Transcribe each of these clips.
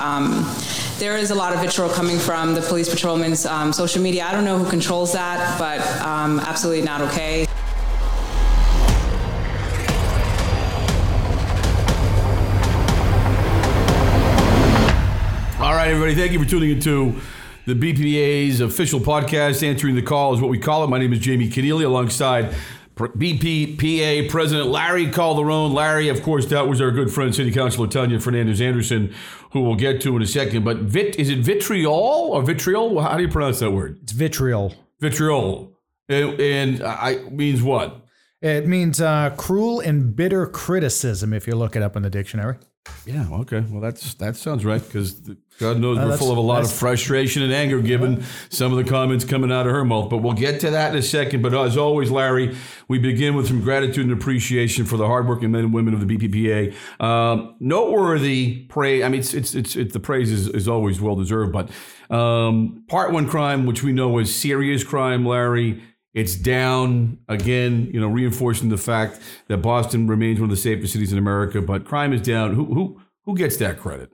Um, there is a lot of vitriol coming from the police patrolmen's um, social media. I don't know who controls that, but um, absolutely not okay. All right, everybody, thank you for tuning into the BPPA's official podcast. Answering the call is what we call it. My name is Jamie Kenneally alongside BPPA President Larry Calderone. Larry, of course, that was our good friend, City Councilor Tania Fernandes Anderson, who we'll get to in a second. But vit, is it vitriol or vitriol? How do you pronounce that word? It's vitriol. Vitriol. And, and I means what? It means uh, cruel and bitter criticism if you look it up in the dictionary. Yeah, okay. Well, that's that sounds right because God knows Uh, we're full of a lot of frustration and anger given some of the comments coming out of her mouth. But we'll get to that in a second. But as always, Larry, we begin with some gratitude and appreciation for the hardworking men and women of the BPPA. Um, noteworthy praise. I mean, it's it's it's, it's the praise is, is always well deserved. But um, part one crime, which we know is serious crime, Larry. It's down again, you know, reinforcing the fact that Boston remains one of the safest cities in America. But crime is down. Who who who gets that credit?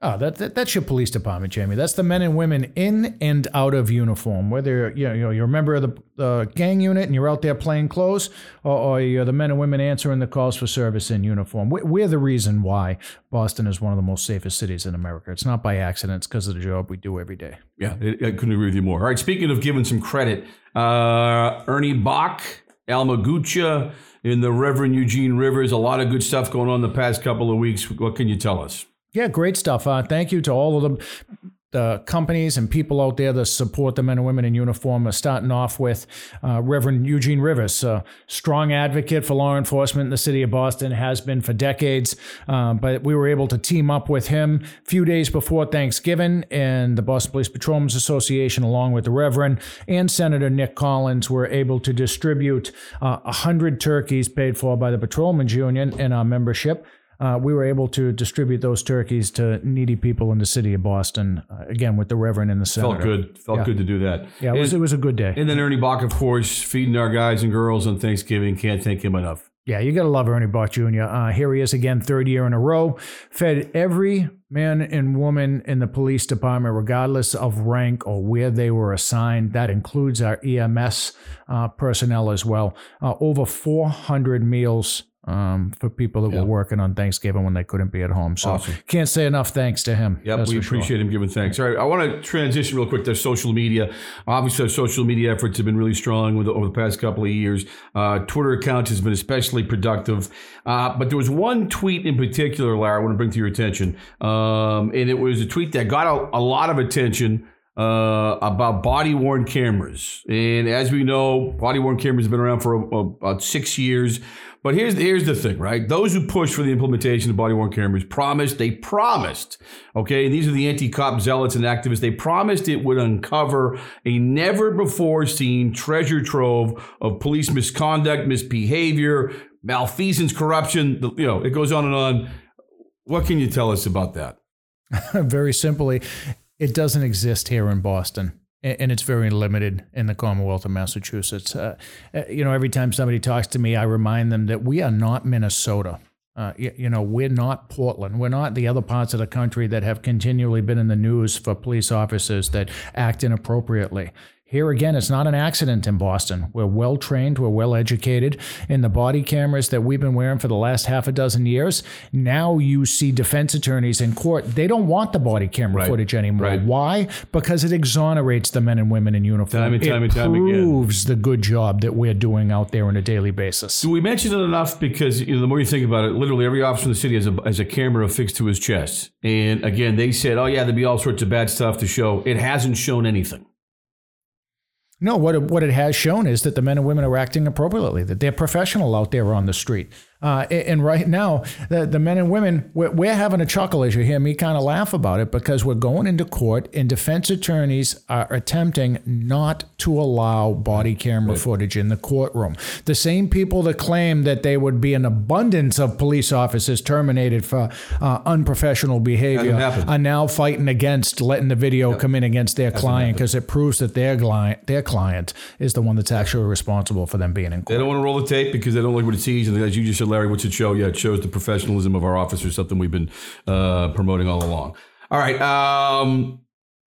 Oh, that, that that's your police department, Jamie. That's the men and women in and out of uniform. Whether you know, you know you're a member of the uh, gang unit and you're out there playing clothes, or, or you're the men and women answering the calls for service in uniform. We- We're the reason why Boston is one of the most safest cities in America. It's not by accident. It's because of the job we do every day. Yeah, I, I couldn't agree with you more. All right, speaking of giving some credit, uh, Ernie Boch, Alma Almagucha, and the Reverend Eugene Rivers, a lot of good stuff going on the past couple of weeks. What can you tell us? Yeah, great stuff. Uh, thank you to all of the, the companies and people out there that support the men and women in uniform. Uh, starting off with uh, Reverend Eugene Rivers, a strong advocate for law enforcement in the city of Boston, has been for decades. Uh, but we were able to team up with him a few days before Thanksgiving, and the Boston Police Patrolmen's Association, along with the Reverend and Senator Nick Collins, were able to distribute uh, 100 turkeys paid for by the Patrolmen's Union in our membership uh, we were able to distribute those turkeys to needy people in the city of Boston. Uh, again, with the Reverend and the Senator. Felt good. Felt Yeah. good to do that. Yeah, it was, it was a good day. and then Ernie Boch, of course, feeding our guys and girls on Thanksgiving. Can't thank him enough. Yeah, you got to love Ernie Boch Jr. Uh, here he is again, third year in a row. Fed every man and woman in the police department, regardless of rank or where they were assigned. That includes our EMS uh, personnel as well. Uh, over 400 meals um, for people that were working on Thanksgiving when they couldn't be at home. So Awesome. can't say enough thanks to him. Yep, we for sure. appreciate him giving thanks. All right, I want to transition real quick to social media. Obviously, our social media efforts have been really strong with, over the past couple of years. Uh, Twitter account has been especially productive. Uh, but there was one tweet in particular, Larry, I want to bring to your attention. Um, and it was a tweet that got a, a lot of attention uh, about body worn cameras. And as we know, body worn cameras have been around for a- about six years. But here's here's the thing, right? Those who push for the implementation of body worn cameras promised, they promised, okay, these are the anti cop zealots and activists, they promised it would uncover a never before seen treasure trove of police misconduct, misbehavior, malfeasance, corruption. You know, it goes on and on. What can you tell us about that? very simply, it doesn't exist here in Boston. And it's very limited in the Commonwealth of Massachusetts. Uh, uh, you know, every time somebody talks to me, I remind them that we are not Minnesota. Uh, you, you know, we're not Portland. We're not the other parts of the country that have continually been in the news for police officers that act inappropriately. Here again, it's not an accident in Boston. We're well trained, we're well educated. In the body cameras that we've been wearing for the last half a dozen years, now you see defense attorneys in court. They don't want the body camera Right, footage anymore. right. Why? Because it exonerates the men and women in uniform. Time and time it and time again. proves the good job that we're doing out there on a daily basis. Do we mention it enough? Because you know, the more you think about it, literally every officer in the city has a, has a camera affixed to his chest. And again, they said, oh, yeah, there'd be all sorts of bad stuff to show. It hasn't shown anything. No, what it, what it has shown is that the men and women are acting appropriately, that they're professional out there on the street. Uh, and right now, the, the men and women, we're, we're having a chuckle as you hear me kind of laugh about it because we're going into court and defense attorneys are attempting not to allow body camera footage in the courtroom. The same people that claim that there would be an abundance of police officers terminated for uh, unprofessional behavior are now fighting against letting the video come in against their client because it proves that their client, their client is the one that's actually responsible for them being in court. They don't want to roll the tape because they don't like what it sees. And as you just Larry, what's it show? Yeah, it shows the professionalism of our officers, something we've been uh, promoting all along. All right. Um,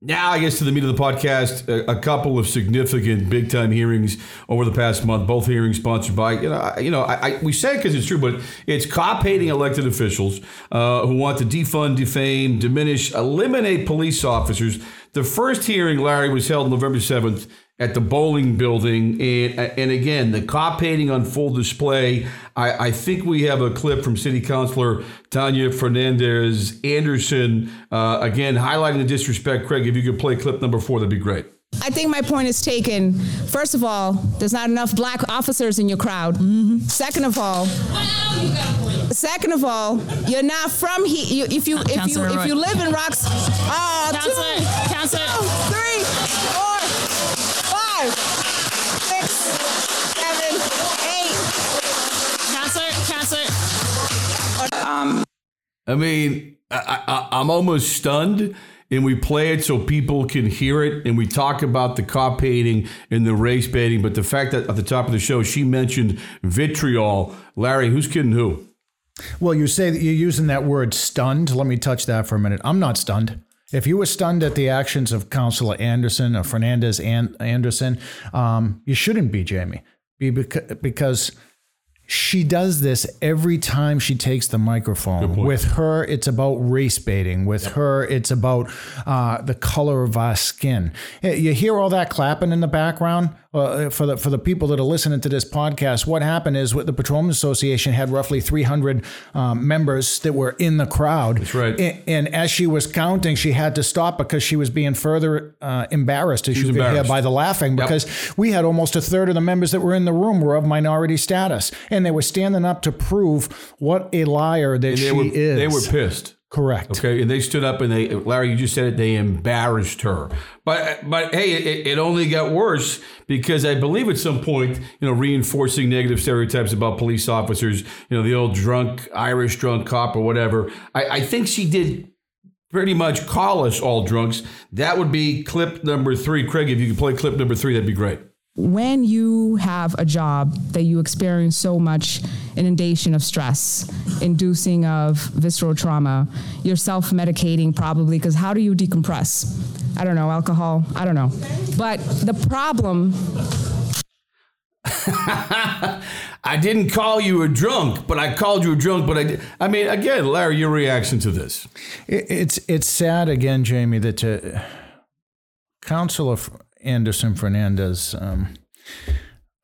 now, I guess to the meat of the podcast, a, a couple of significant big time hearings over the past month. Both hearings sponsored by you know, I, you know, I, I we say it because it's true, but it's cop hating elected officials uh, who want to defund, defame, diminish, eliminate police officers. The first hearing, Larry, was held November seventh at the Bolling Building. And, and again, the cop hating on full display. I, I, think we have a clip from City Councilor Tania Fernandes Anderson, uh, again, highlighting the disrespect. Craig, if you could play clip number four, that'd be great. I think my point is taken. First of all, there's not enough black officers in your crowd. Mm-hmm. Second of all, second of all, you're not from here. You, if you if you if you live in Rocks, uh, two, Counselor. two, three, four, five, six, seven, eight. Counselor, counselor. Um, I mean, I, I, I'm almost stunned and we play it so people can hear it and we talk about the cop hating and the race baiting but the fact that at the top of the show she mentioned vitriol. Larry who's kidding who? Well you say that you're using that word stunned. Let me touch that for a minute. I'm not stunned. If you were stunned at the actions of Councilor Anderson or Fernandes and Anderson, um, you shouldn't be, Jamie, be because she does this every time she takes the microphone. With her, it's about race baiting. With yep. her, it's about uh, the color of our skin. You hear all that clapping in the background uh, for the for the people that are listening to this podcast, what happened is what the Patrolmen's Association had roughly 300 um, members that were in the crowd. That's right. And, and, as she was counting, she had to stop because she was being further uh, embarrassed, as you could hear by the laughing, because yep. we had almost a third of the members that were in the room were of minority status, and they were standing up to prove what a liar that she were, is. They were pissed. Correct. Okay, and they stood up and they, Larry, you just said it. They embarrassed her. But but hey, it, it, only got worse because I believe at some point, you know, reinforcing negative stereotypes about police officers, you know, the old drunk Irish drunk cop or whatever. I, I think she did pretty much call us all drunks. That would be clip number three. Craig, if you could play clip number three, that'd be great when you have a job that you experience so much inundation of stress, inducing of visceral trauma, you're self medicating probably because how do you decompress? I don't know, alcohol, I don't know. But the problem. I didn't call you a drunk, but I called you a drunk. But I, I mean, again, Larry, your reaction to this? it's it's sad again, Jamie, that uh, Councilor Anderson Fernandes. Um,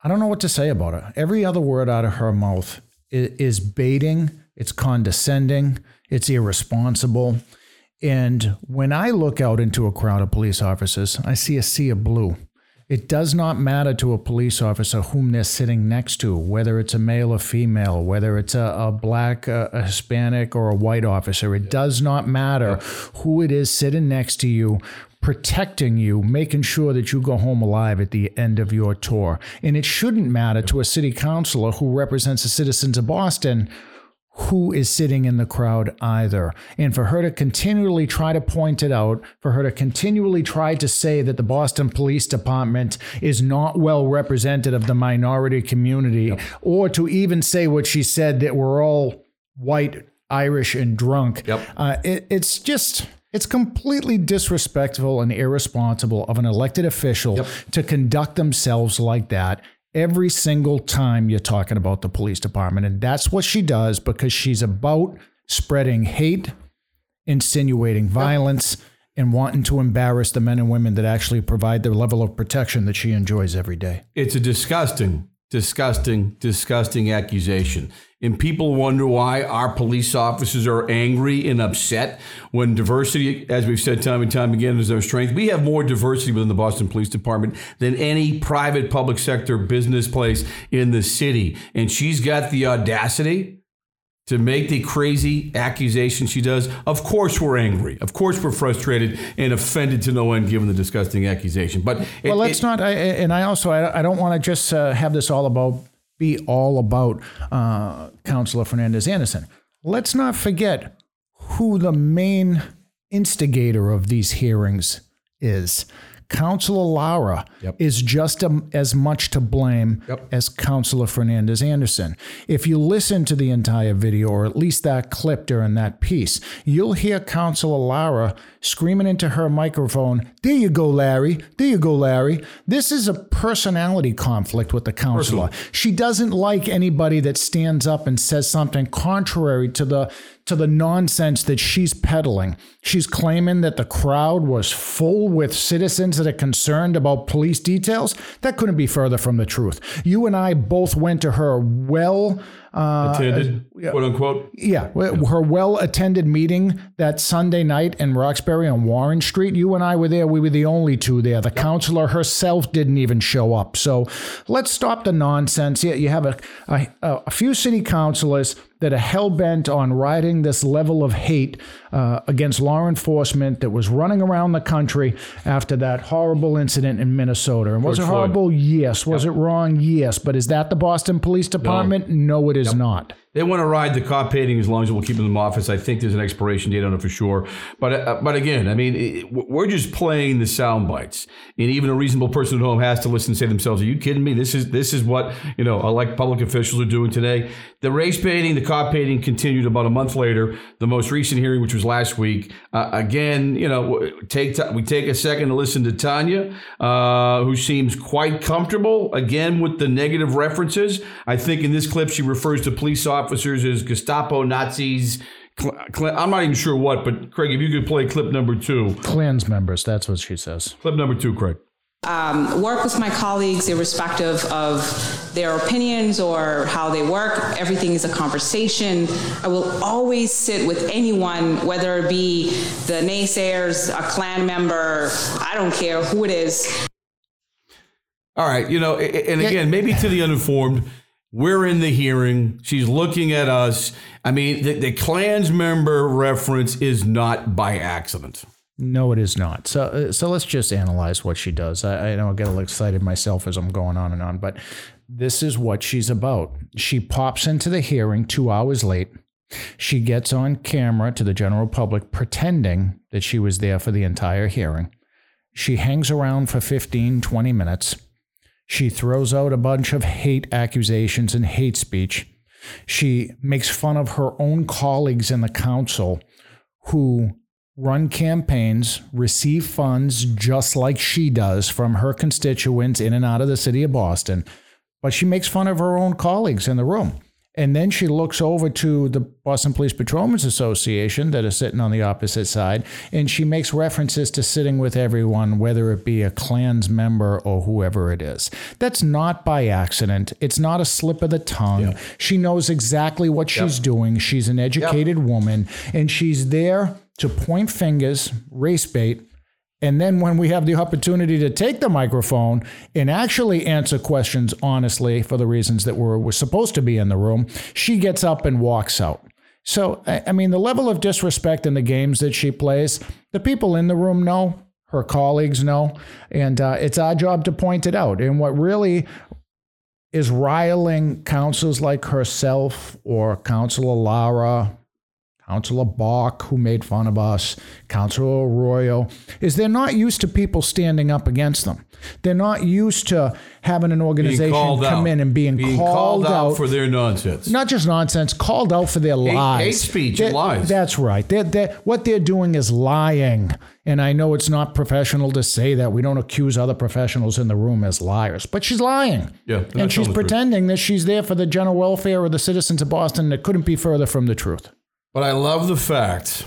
I don't know what to say about her. Every other word out of her mouth is, is baiting, it's condescending, it's irresponsible. And when I look out into a crowd of police officers, I see a sea of blue. It does not matter to a police officer whom they're sitting next to, whether it's a male or female, whether it's a, a black, a, a, Hispanic, or a white officer. It does not matter who it is sitting next to you, protecting you, making sure that you go home alive at the end of your tour. And it shouldn't matter to a city councilor who represents the citizens of Boston who is sitting in the crowd either. And for her to continually try to point it out, for her to continually try to say that the Boston Police Department is not well represented of the minority community, yep. or to even say what she said that we're all white, Irish, and drunk, yep. uh, it, it's just it's completely disrespectful and irresponsible of an elected official yep. to conduct themselves like that every single time you're talking about the police department. And that's what she does because she's about spreading hate, insinuating violence, and wanting to embarrass the men and women that actually provide the level of protection that she enjoys every day. It's a disgusting, disgusting, disgusting accusation. And people wonder why our police officers are angry and upset when diversity, as we've said time and time again, is our strength. We have more diversity within the Boston Police Department than any private public sector business place in the city. And she's got the audacity to make the crazy accusation she does. Of course, we're angry. Of course, we're frustrated and offended to no end given the disgusting accusation. But it, well, let's it, not. I, and I also I, don't want to just uh, have this all about be all about uh, Councilor Fernandes Anderson. Let's not forget who the main instigator of these hearings is. Counselor Lara is just a, as much to blame as Counselor Fernandes Anderson. If you listen to the entire video, or at least that clip during that piece, you'll hear Counselor Lara screaming into her microphone, There you go, Larry. There you go, Larry. This is a personality conflict with the counselor. She doesn't like anybody that stands up and says something contrary to the to the nonsense that she's peddling. She's claiming that the crowd was full with citizens that are concerned about police details. That couldn't be further from the truth. You and I both went to her well uh, Attended, quote unquote. yeah, her well attended meeting that Sunday night in Roxbury on Warren Street. You and I were there. We were the only two there. The counselor herself didn't even show up. So let's stop the nonsense. Yeah, you have a, a, a few city councilors that are hell bent on riding this level of hate uh, against law enforcement that was running around the country after that horrible incident in Minnesota. And was George it Floyd. horrible? Yes. Was it wrong? Yes. But is that the Boston Police Department? No, it is not. They want to ride the cop painting as long as we'll keep them in office. I think there's an expiration date on it for sure. But uh, but again, I mean, it, we're just playing the sound bites, and even a reasonable person at home has to listen and say to themselves, "Are you kidding me? This is this is what you know, elect public officials are doing today." The race painting, the cop painting continued about a month later. The most recent hearing, which was last week, uh, again, you know, take t- we take a second to listen to Tania, uh, who seems quite comfortable again with the negative references. I think in this clip she refers to police officers as Gestapo Nazis. Cl- cl- I'm not even sure what, but Craig, if you could play clip number two. Klans members, that's what she says. Clip number two, Craig. um, work with my colleagues irrespective of their opinions or how they work. Everything is a conversation. I will always sit with anyone, whether it be the naysayers, a clan member, I don't care who it is. All right, you know, a- a- and again, maybe to the uninformed, we're in the hearing. She's looking at us. I mean, the, the Klans member reference is not by accident. No, it is not. So, uh, so let's just analyze what she does. I, I know I get a little excited myself as I'm going on and on, but this is what she's about. She pops into the hearing two hours late. She gets on camera to the general public pretending that she was there for the entire hearing. She hangs around for 15, 20 minutes. She throws out a bunch of hate accusations and hate speech. She makes fun of her own colleagues in the council who run campaigns, receive funds just like she does from her constituents in and out of the city of Boston. But she makes fun of her own colleagues in the room. And then she looks over to the Boston Police Patrolmen's Association that is sitting on the opposite side, and she makes references to sitting with everyone, whether it be a Klans member or whoever it is. That's not by accident. It's not a slip of the tongue. She knows exactly what she's doing. She's an educated woman, and she's there to point fingers, race bait, and then when we have the opportunity to take the microphone and actually answer questions honestly for the reasons that we're, we're supposed to be in the room, she gets up and walks out. So, I mean, the level of disrespect in the games that she plays, the people in the room know, her colleagues know, and uh, it's our job to point it out. And what really is riling councils like herself or Councilor Lara, Councilor Bok, who made fun of us, Councilor Arroyo, is they're not used to people standing up against them. They're not used to having an organization come out. in and being, being called, out, for their nonsense. not just nonsense, called out for their lies. hate speech That- lies. That's right. They're, they're, what they're doing is lying. And I know it's not professional to say that. We don't accuse other professionals in the room as liars, but she's lying. Yeah, and she's the truth. pretending that she's there for the general welfare of the citizens of Boston that couldn't be further from the truth. But I love the fact,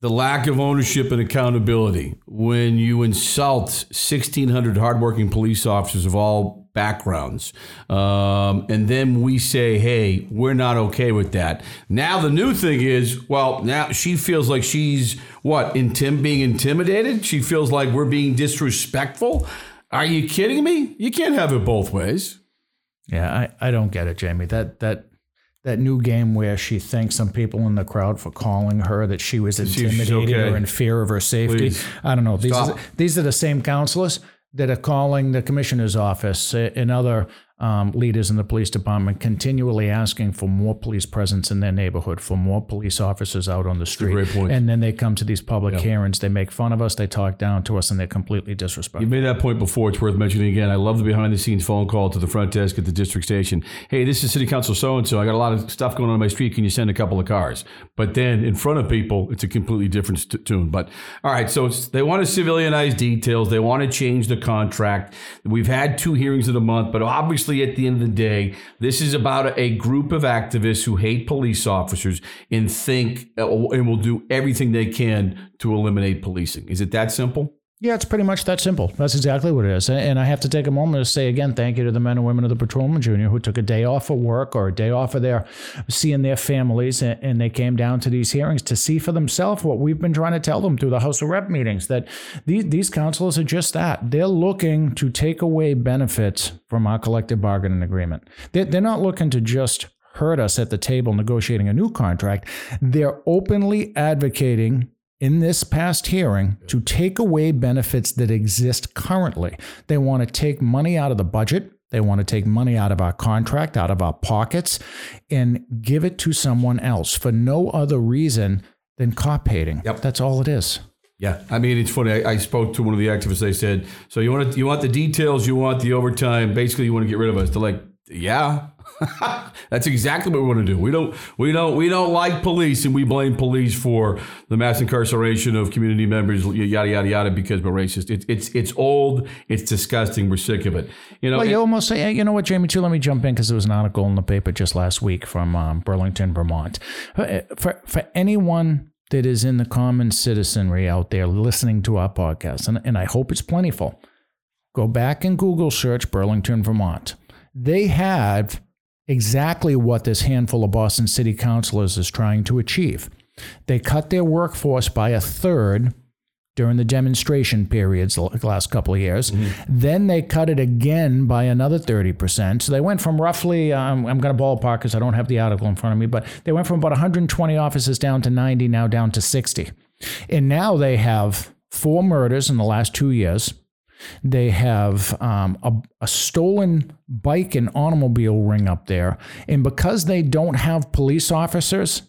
the lack of ownership and accountability when you insult 1,600 hardworking police officers of all backgrounds. Um, and then we say, hey, we're not okay with that. Now, the new thing is, well, now she feels like she's what, intim- being intimidated? She feels like we're being disrespectful? Are you kidding me? You can't have it both ways. Yeah, I, I don't get it, Jamie. That that that new game where she thanks some people in the crowd for calling her that she was she's intimidated okay. or in fear of her safety. Please. I don't know. These Stop. are, these are the same counselors that are calling the commissioner's office and other um, leaders in the police department continually asking for more police presence in their neighborhood, for more police officers out on the street. great point. And then they come to these public hearings, they make fun of us, they talk down to us, and they're completely disrespectful. You made that point before. It's worth mentioning again. I love the behind the scenes phone call to the front desk at the district station. Hey, this is City Council so and so. I got a lot of stuff going on in my street. Can you send a couple of cars? But then in front of people, it's a completely different st- tune. But all right, so they want to civilianize details. They want to change the contract. We've had two hearings in a month, but obviously at the end of the day, this is about a, a group of activists who hate police officers and think uh, and will do everything they can to eliminate policing. Is it that simple? Yeah, it's pretty much that simple. That's exactly what it is. And I have to take a moment to say again, thank you to the men and women of the Patrolman Junior who took a day off of work or a day off of their seeing their families, and, they came down to these hearings to see for themselves what we've been trying to tell them through the House of Rep meetings that these, these councilors are just that. They're looking to take away benefits from our collective bargaining agreement. They're, they're not looking to just hurt us at the table negotiating a new contract. They're openly advocating in this past hearing to take away benefits that exist currently. They want to take money out of the budget. They want to take money out of our contract, out of our pockets, and give it to someone else for no other reason than cop hating. Yep. That's all it is. Yeah, I mean it's funny. I, I spoke to one of the activists. They said, "So you want to, you want the details, you want the overtime. Basically, you want to get rid of us." They're like, "Yeah, that's exactly what we want to do. We don't, we don't, we don't like police, and we blame police for the mass incarceration of community members, yada yada yada, because we're racist. It's it's it's old. It's disgusting. We're sick of it. You know, Well, and- you almost say, you know what, Jamie, too, let me jump in because there was an article in the paper just last week from um, Burlington, Vermont. For, for, for anyone that is in the common citizenry out there listening to our podcast, and, and I hope it's plentiful, go back and Google search Burlington, Vermont. They have exactly what this handful of Boston City councilors is trying to achieve. They cut their workforce by a third during the demonstration periods the last couple of years. Then they cut it again by another 30%. So they went from roughly, um, I'm going to ballpark because I don't have the article in front of me, but they went from about 120 offices down to 90, now down to 60. And now they have four murders in the last two years. They have um, a, a stolen bike and automobile ring up there. And because they don't have police officers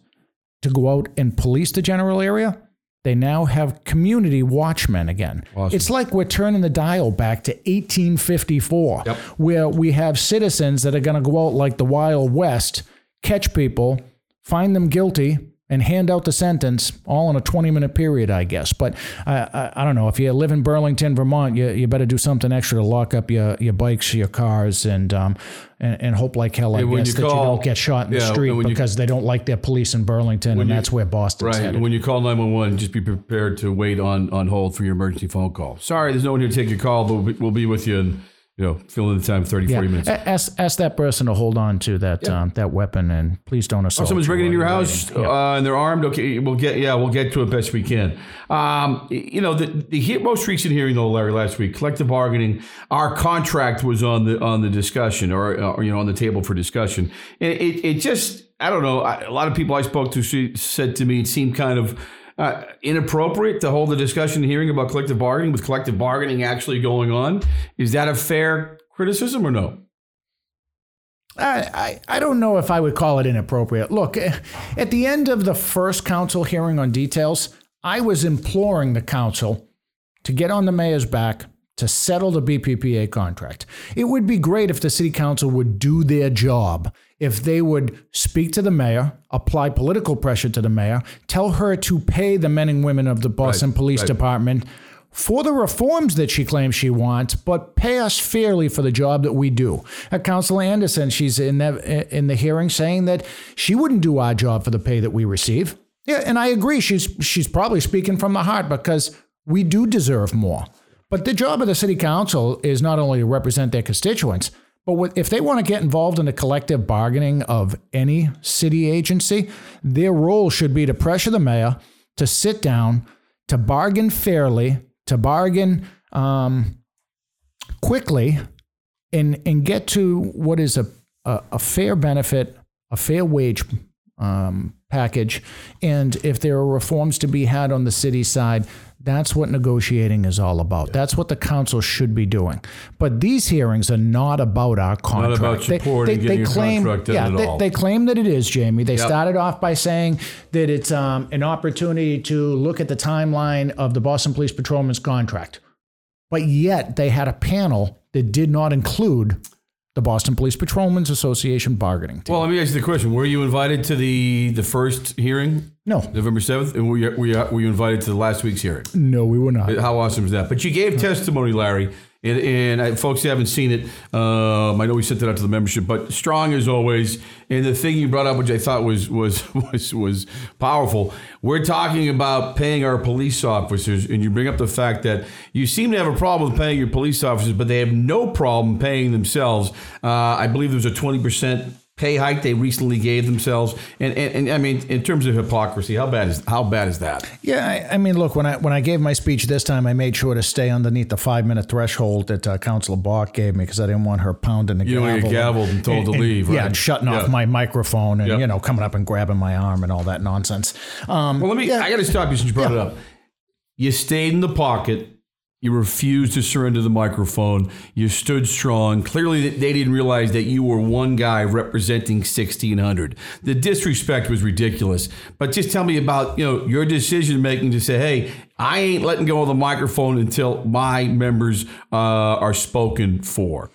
to go out and police the general area, they now have community watchmen again. Awesome. It's like we're turning the dial back to 1854, Yep. where we have citizens that are going to go out like the Wild West, catch people, find them guilty, and hand out the sentence all in a 20 minute period, I guess. But I, I, I don't know. If you live in Burlington, Vermont, you, you better do something extra to lock up your, your bikes, your cars, and, um, and, and hope like hell, I And guess, you that you don't get shot in the yeah, and street when you- because they don't like their police in Burlington, and you- that's where Boston's Right. headed. When you call 911, just be prepared to wait on, on hold for your emergency phone call. Sorry, there's no one here to take your call, but we'll be, we'll be with you in, you know, fill in the time 30, 40 minutes. A- Ask, ask that person to hold on to that um, that weapon and please don't assault. Someone's you breaking into your house. Yeah. uh, and they're armed. Okay, we'll get yeah, we'll get to it best we can. Um, you know, the, the most recent hearing though, Larry, last week, collective bargaining. Our contract was on the on the discussion, or, or you know, on the table for discussion, and it it just I don't know. I, a lot of people I spoke to said to me it seemed kind of. Uh, inappropriate to hold a discussion hearing about collective bargaining with collective bargaining actually going on. Is that a fair criticism or no? I, I, I don't know if I would call it inappropriate. Look, eh, at the end of the first council hearing on details, I was imploring the council to get on the mayor's back to settle the BPPA contract. It would be great if the city council would do their job, if they would speak to the mayor, apply political pressure to the mayor, tell her to pay the men and women of the Boston Right, Police right. Department for the reforms that she claims she wants, but pay us fairly for the job that we do. Uh, Councilor Anderson, she's in the, in the hearing saying that she wouldn't do our job for the pay that we receive. Yeah, and I agree. She's she's probably speaking from the heart because we do deserve more. But the job of the city council is not only to represent their constituents, but if they want to get involved in the collective bargaining of any city agency, their role should be to pressure the mayor to sit down, to bargain fairly, to bargain um, quickly, and and get to what is a a, a fair benefit, a fair wage um, package. And if there are reforms to be had on the city side, That's what negotiating is all about. That's what the council should be doing. But these hearings are not about our contract. Not about supporting getting your claim, contract done yeah, at they, they claim that it is, Jamie. They Yep. started off by saying that it's um, an opportunity to look at the timeline of the Boston Police Patrolman's contract. But yet they had a panel that did not include the Boston Police Patrolmen's Association bargaining team. Well, let me ask you the question: Were you invited to the the first hearing, no, November seventh, and were you, were, you, were you invited to the last week's hearing? no, we were not. How awesome is that? But you gave testimony, Larry, and, and I, folks who haven't seen it, um, I know we sent it out to the membership, but strong as always. And the thing you brought up, which I thought was was was was powerful, we're talking about paying our police officers, and you bring up the fact that you seem to have a problem with paying your police officers, but they have no problem paying themselves. Uh, I believe there was a twenty percent pay hike they recently gave themselves, and, and and I mean, in terms of hypocrisy, how bad is how bad is that? Yeah, I, I mean, look, when I when I gave my speech this time, I made sure to stay underneath the five minute threshold that uh, Councilor Bok gave me because I didn't want her pounding the You gavel. to get gavelled and told to leave, Yeah, right? and shutting off my microphone and Yep. you know coming up and grabbing my arm and all that nonsense. Um, Well, let me. I got to stop you since you brought it up. You stayed in the pocket. You refused to surrender the microphone. You stood strong. Clearly, they didn't realize that you were one guy representing 1,600. The disrespect was ridiculous. But just tell me about you know your decision making to say, "Hey, I ain't letting go of the microphone until my members uh, are spoken for."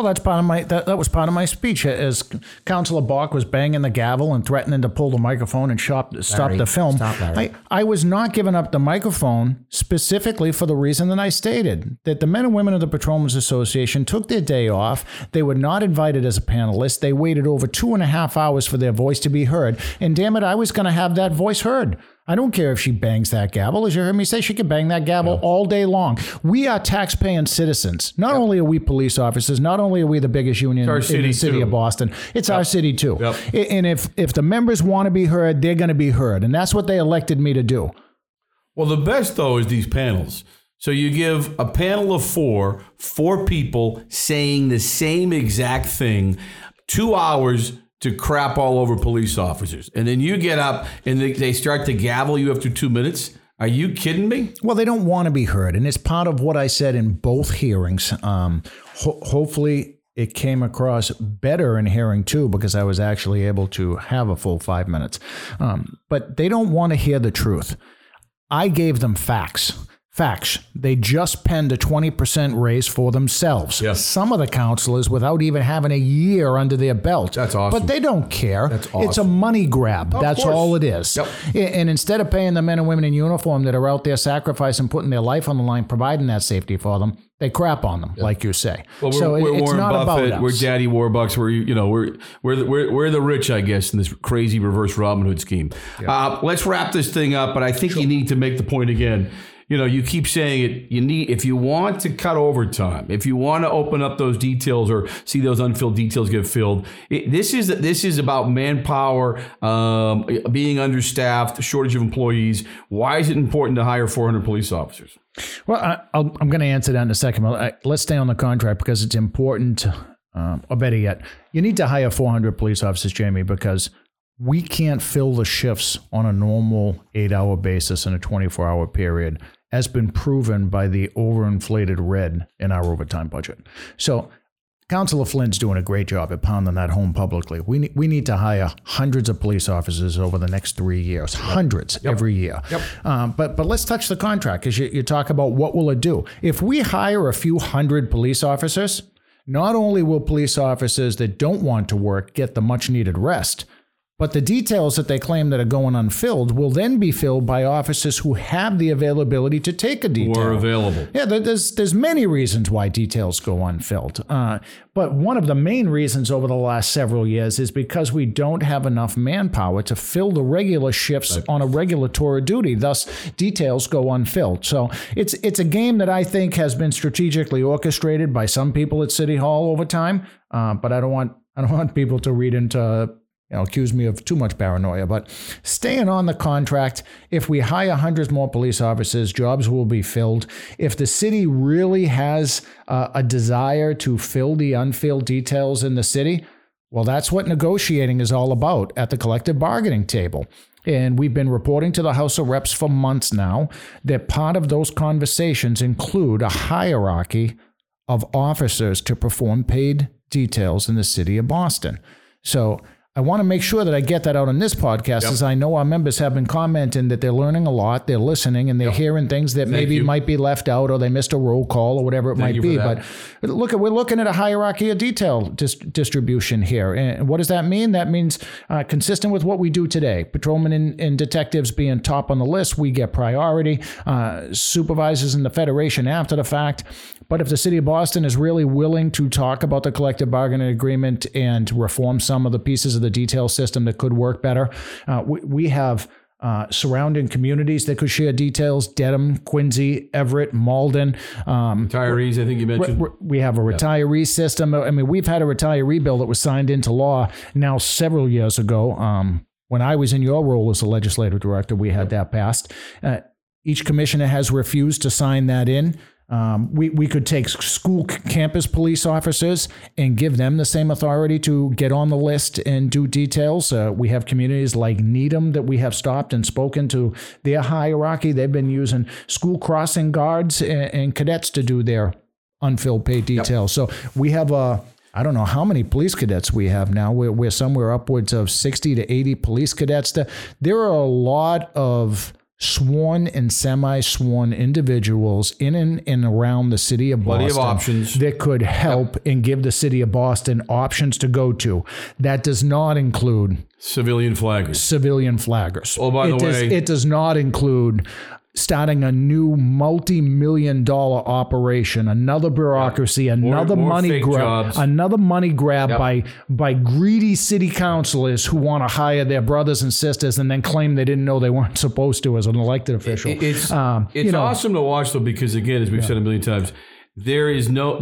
Well, that's part of my that, that was part of my speech eh, as Councilor Bok was banging the gavel and threatening to pull the microphone and shop, stop the film. stop, I, I was not giving up the microphone specifically for the reason that I stated that the men and women of the Patrolmen's Association took their day off. They were not invited as a panelist. They waited over two and a half hours for their voice to be heard. And damn it, I was going to have that voice heard. I don't care if she bangs that gavel. As you heard me say, she can bang that gavel all day long. We are taxpaying citizens. Not only are we police officers, not only are we the biggest union our in city, the city too. of Boston, it's our city too. Yep. And if if the members want to be heard, they're going to be heard, and that's what they elected me to do. Well, the best though is these panels. So you give a panel of four, four people saying the same exact thing, two hours to crap all over police officers. And then you get up and they, they start to gavel you after two minutes. Are you kidding me? Well, they don't want to be heard, and it's part of what I said in both hearings. Um, ho- hopefully, it came across better in hearing two because I was actually able to have a full five minutes. Um, but they don't want to hear the truth. I gave them facts. Facts. They just penned a 20% raise for themselves. Yes. Some of the counselors without even having a year under their belt. That's awesome. But they don't care. That's awesome. It's a money grab. That's all it is. Yep. And instead of paying the men and women in uniform that are out there sacrificing, putting their life on the line, providing that safety for them, they crap on them, like you say. Well, we're, so we're it's Warren not Buffett. about us. We're Daddy Warbucks. We're you know we're we're the, we're, we're the rich, I guess, in this crazy reverse Robin Hood scheme. Uh, let's wrap this thing up. But I think you need to make the point again. You know, you keep saying it. You need if you want to cut overtime, if you want to open up those details or see those unfilled details get filled. It, this is this is about manpower, um, being understaffed, shortage of employees. Why is it important to hire 400 police officers? Well, I, I'm going to answer that in a second. But I, let's stay on the contract because it's important. Um, or better yet, you need to hire 400 police officers, Jamie, because we can't fill the shifts on a normal eight hour basis in a 24 hour period, as been proven by the overinflated red in our overtime budget. So, Councilor Flynn's doing a great job at pounding that home publicly. We need, we need to hire hundreds of police officers over the next three years, hundreds every year. Um, but but let's touch the contract because you, you talk about what will it do if we hire a few hundred police officers. Not only will police officers that don't want to work get the much needed rest, but the details that they claim that are going unfilled will then be filled by officers who have the availability to take a detail. Or available. Yeah, there's there's many reasons why details go unfilled, uh, but one of the main reasons over the last several years is because we don't have enough manpower to fill the regular shifts on a regulatory duty. Thus, details go unfilled. So it's it's a game that I think has been strategically orchestrated by some people at City Hall over time. Uh, but I don't want I don't want people to read into you know, accuse me of too much paranoia, but staying on the contract, if we hire hundreds more police officers, jobs will be filled. If the city really has uh, a desire to fill the unfilled details in the city, well, that's what negotiating is all about at the collective bargaining table. and we've been reporting to the House of Reps for months now that part of those conversations include a hierarchy of officers to perform paid details in the city of Boston. So I want to make sure that I get that out on this podcast, as I know our members have been commenting that they're learning a lot, they're listening, and they're hearing things that maybe you. might be left out, or they missed a roll call, or whatever it might be. But look, at we're looking at a hierarchy of detail dis- distribution here, and what does that mean? That means uh, consistent with what we do today. Patrolmen and, and detectives being top on the list, we get priority. Uh, supervisors in the federation after the fact. But if the city of Boston is really willing to talk about the collective bargaining agreement and reform some of the pieces of the detail system that could work better, uh, we, we have. Uh, surrounding communities that could share details Dedham, Quincy, Everett, Malden. Um, Retirees, I think you mentioned. we- we have a retiree system. I mean, we've had a retiree bill that was signed into law now several years ago. Um, when I was in your role as a legislative director, we had that passed. Uh, each commissioner has refused to sign that in. Um, we, we could take school campus police officers and give them the same authority to get on the list and do details. Uh, we have communities like Needham that we have stopped and spoken to their hierarchy. They've been using school crossing guards and, and cadets to do their unfilled pay details. So we have a I don't know how many police cadets we have now. We're, we're somewhere upwards of 60 to 80 police cadets. There are a lot of sworn and semi-sworn individuals in and, and around the city of Plenty of Boston options. that could help and give the city of Boston options to go to. That does not include Civilian flaggers. civilian flaggers. Oh, by the does, way- it does not include starting a new multi-million dollar operation, another bureaucracy, another more money grab, jobs. another money grab by by greedy city councilors who want to hire their brothers and sisters and then claim they didn't know they weren't supposed to as an elected official. It- It's Um, it's you know, awesome to watch though because again, as we've said a million times, there is no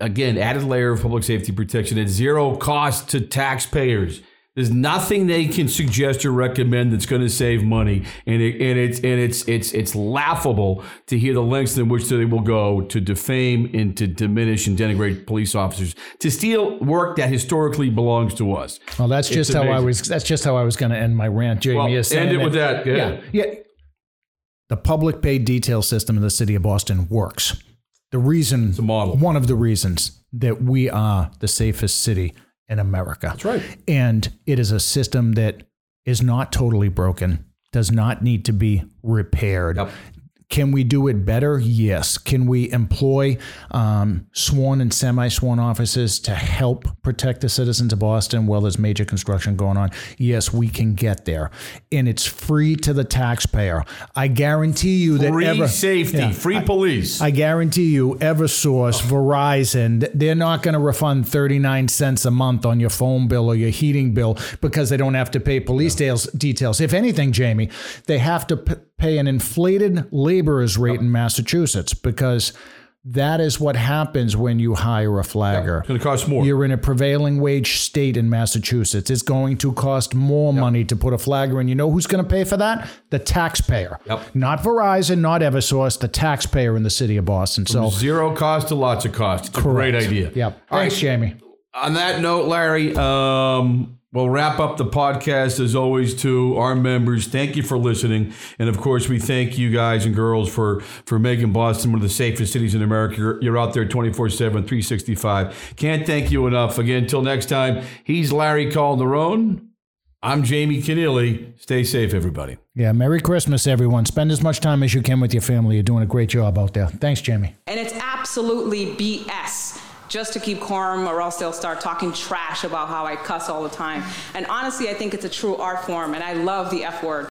again added layer of public safety protection at zero cost to taxpayers. There's nothing they can suggest or recommend that's going to save money, and it, and it's and it's it's it's laughable to hear the lengths in which they will go to defame and to diminish and denigrate police officers to steal work that historically belongs to us. Well, that's It's just how I was. That's just how I was going to end my rant, Jamie. Well, is end it with that. Go Yeah, yeah. The public paid detail system in the city of Boston works. The reason, a model. one of the reasons that we are the safest city in America. That's right. And it is a system that is not totally broken, does not need to be repaired. Yep. Can we do it better? Yes. Can we employ um, sworn and semi sworn officers to help protect the citizens of Boston while there's major construction going on? Yes, we can get there. And it's free to the taxpayer. I guarantee you that Free ever, safety, Yeah. free police. I guarantee you, Eversource, Verizon, they're not going to refund 39 cents a month on your phone bill or your heating bill because they don't have to pay police details. details. If anything, Jamie, they have to p- pay an inflated laborer's rate in Massachusetts because that is what happens when you hire a flagger. it's going to cost more. You're in a prevailing wage state in Massachusetts. It's going to cost more money to put a flagger in. You know who's going to pay for that? The taxpayer. Yep. Not Verizon, not Eversource, the taxpayer in the city of Boston. So, Zero cost to lots of cost. It's a great idea. Yep. All Thanks, right. Jamie. On that note, Larry, um, we'll wrap up the podcast as always to our members. Thank you for listening, and of course, we thank you guys and girls for for making Boston one of the safest cities in America. You're, you're out there 24/7, 365. Can't thank you enough. Again, until next time. He's Larry Calderone. I'm Jamie Kenneally. Stay safe, everybody. Yeah. Merry Christmas, everyone. Spend as much time as you can with your family. You're doing a great job out there. Thanks, Jamie. And it's absolutely BS just to keep quorum, or else they'll start talking trash about how I cuss all the time. And honestly, I think it's a true art form, and I love the F word.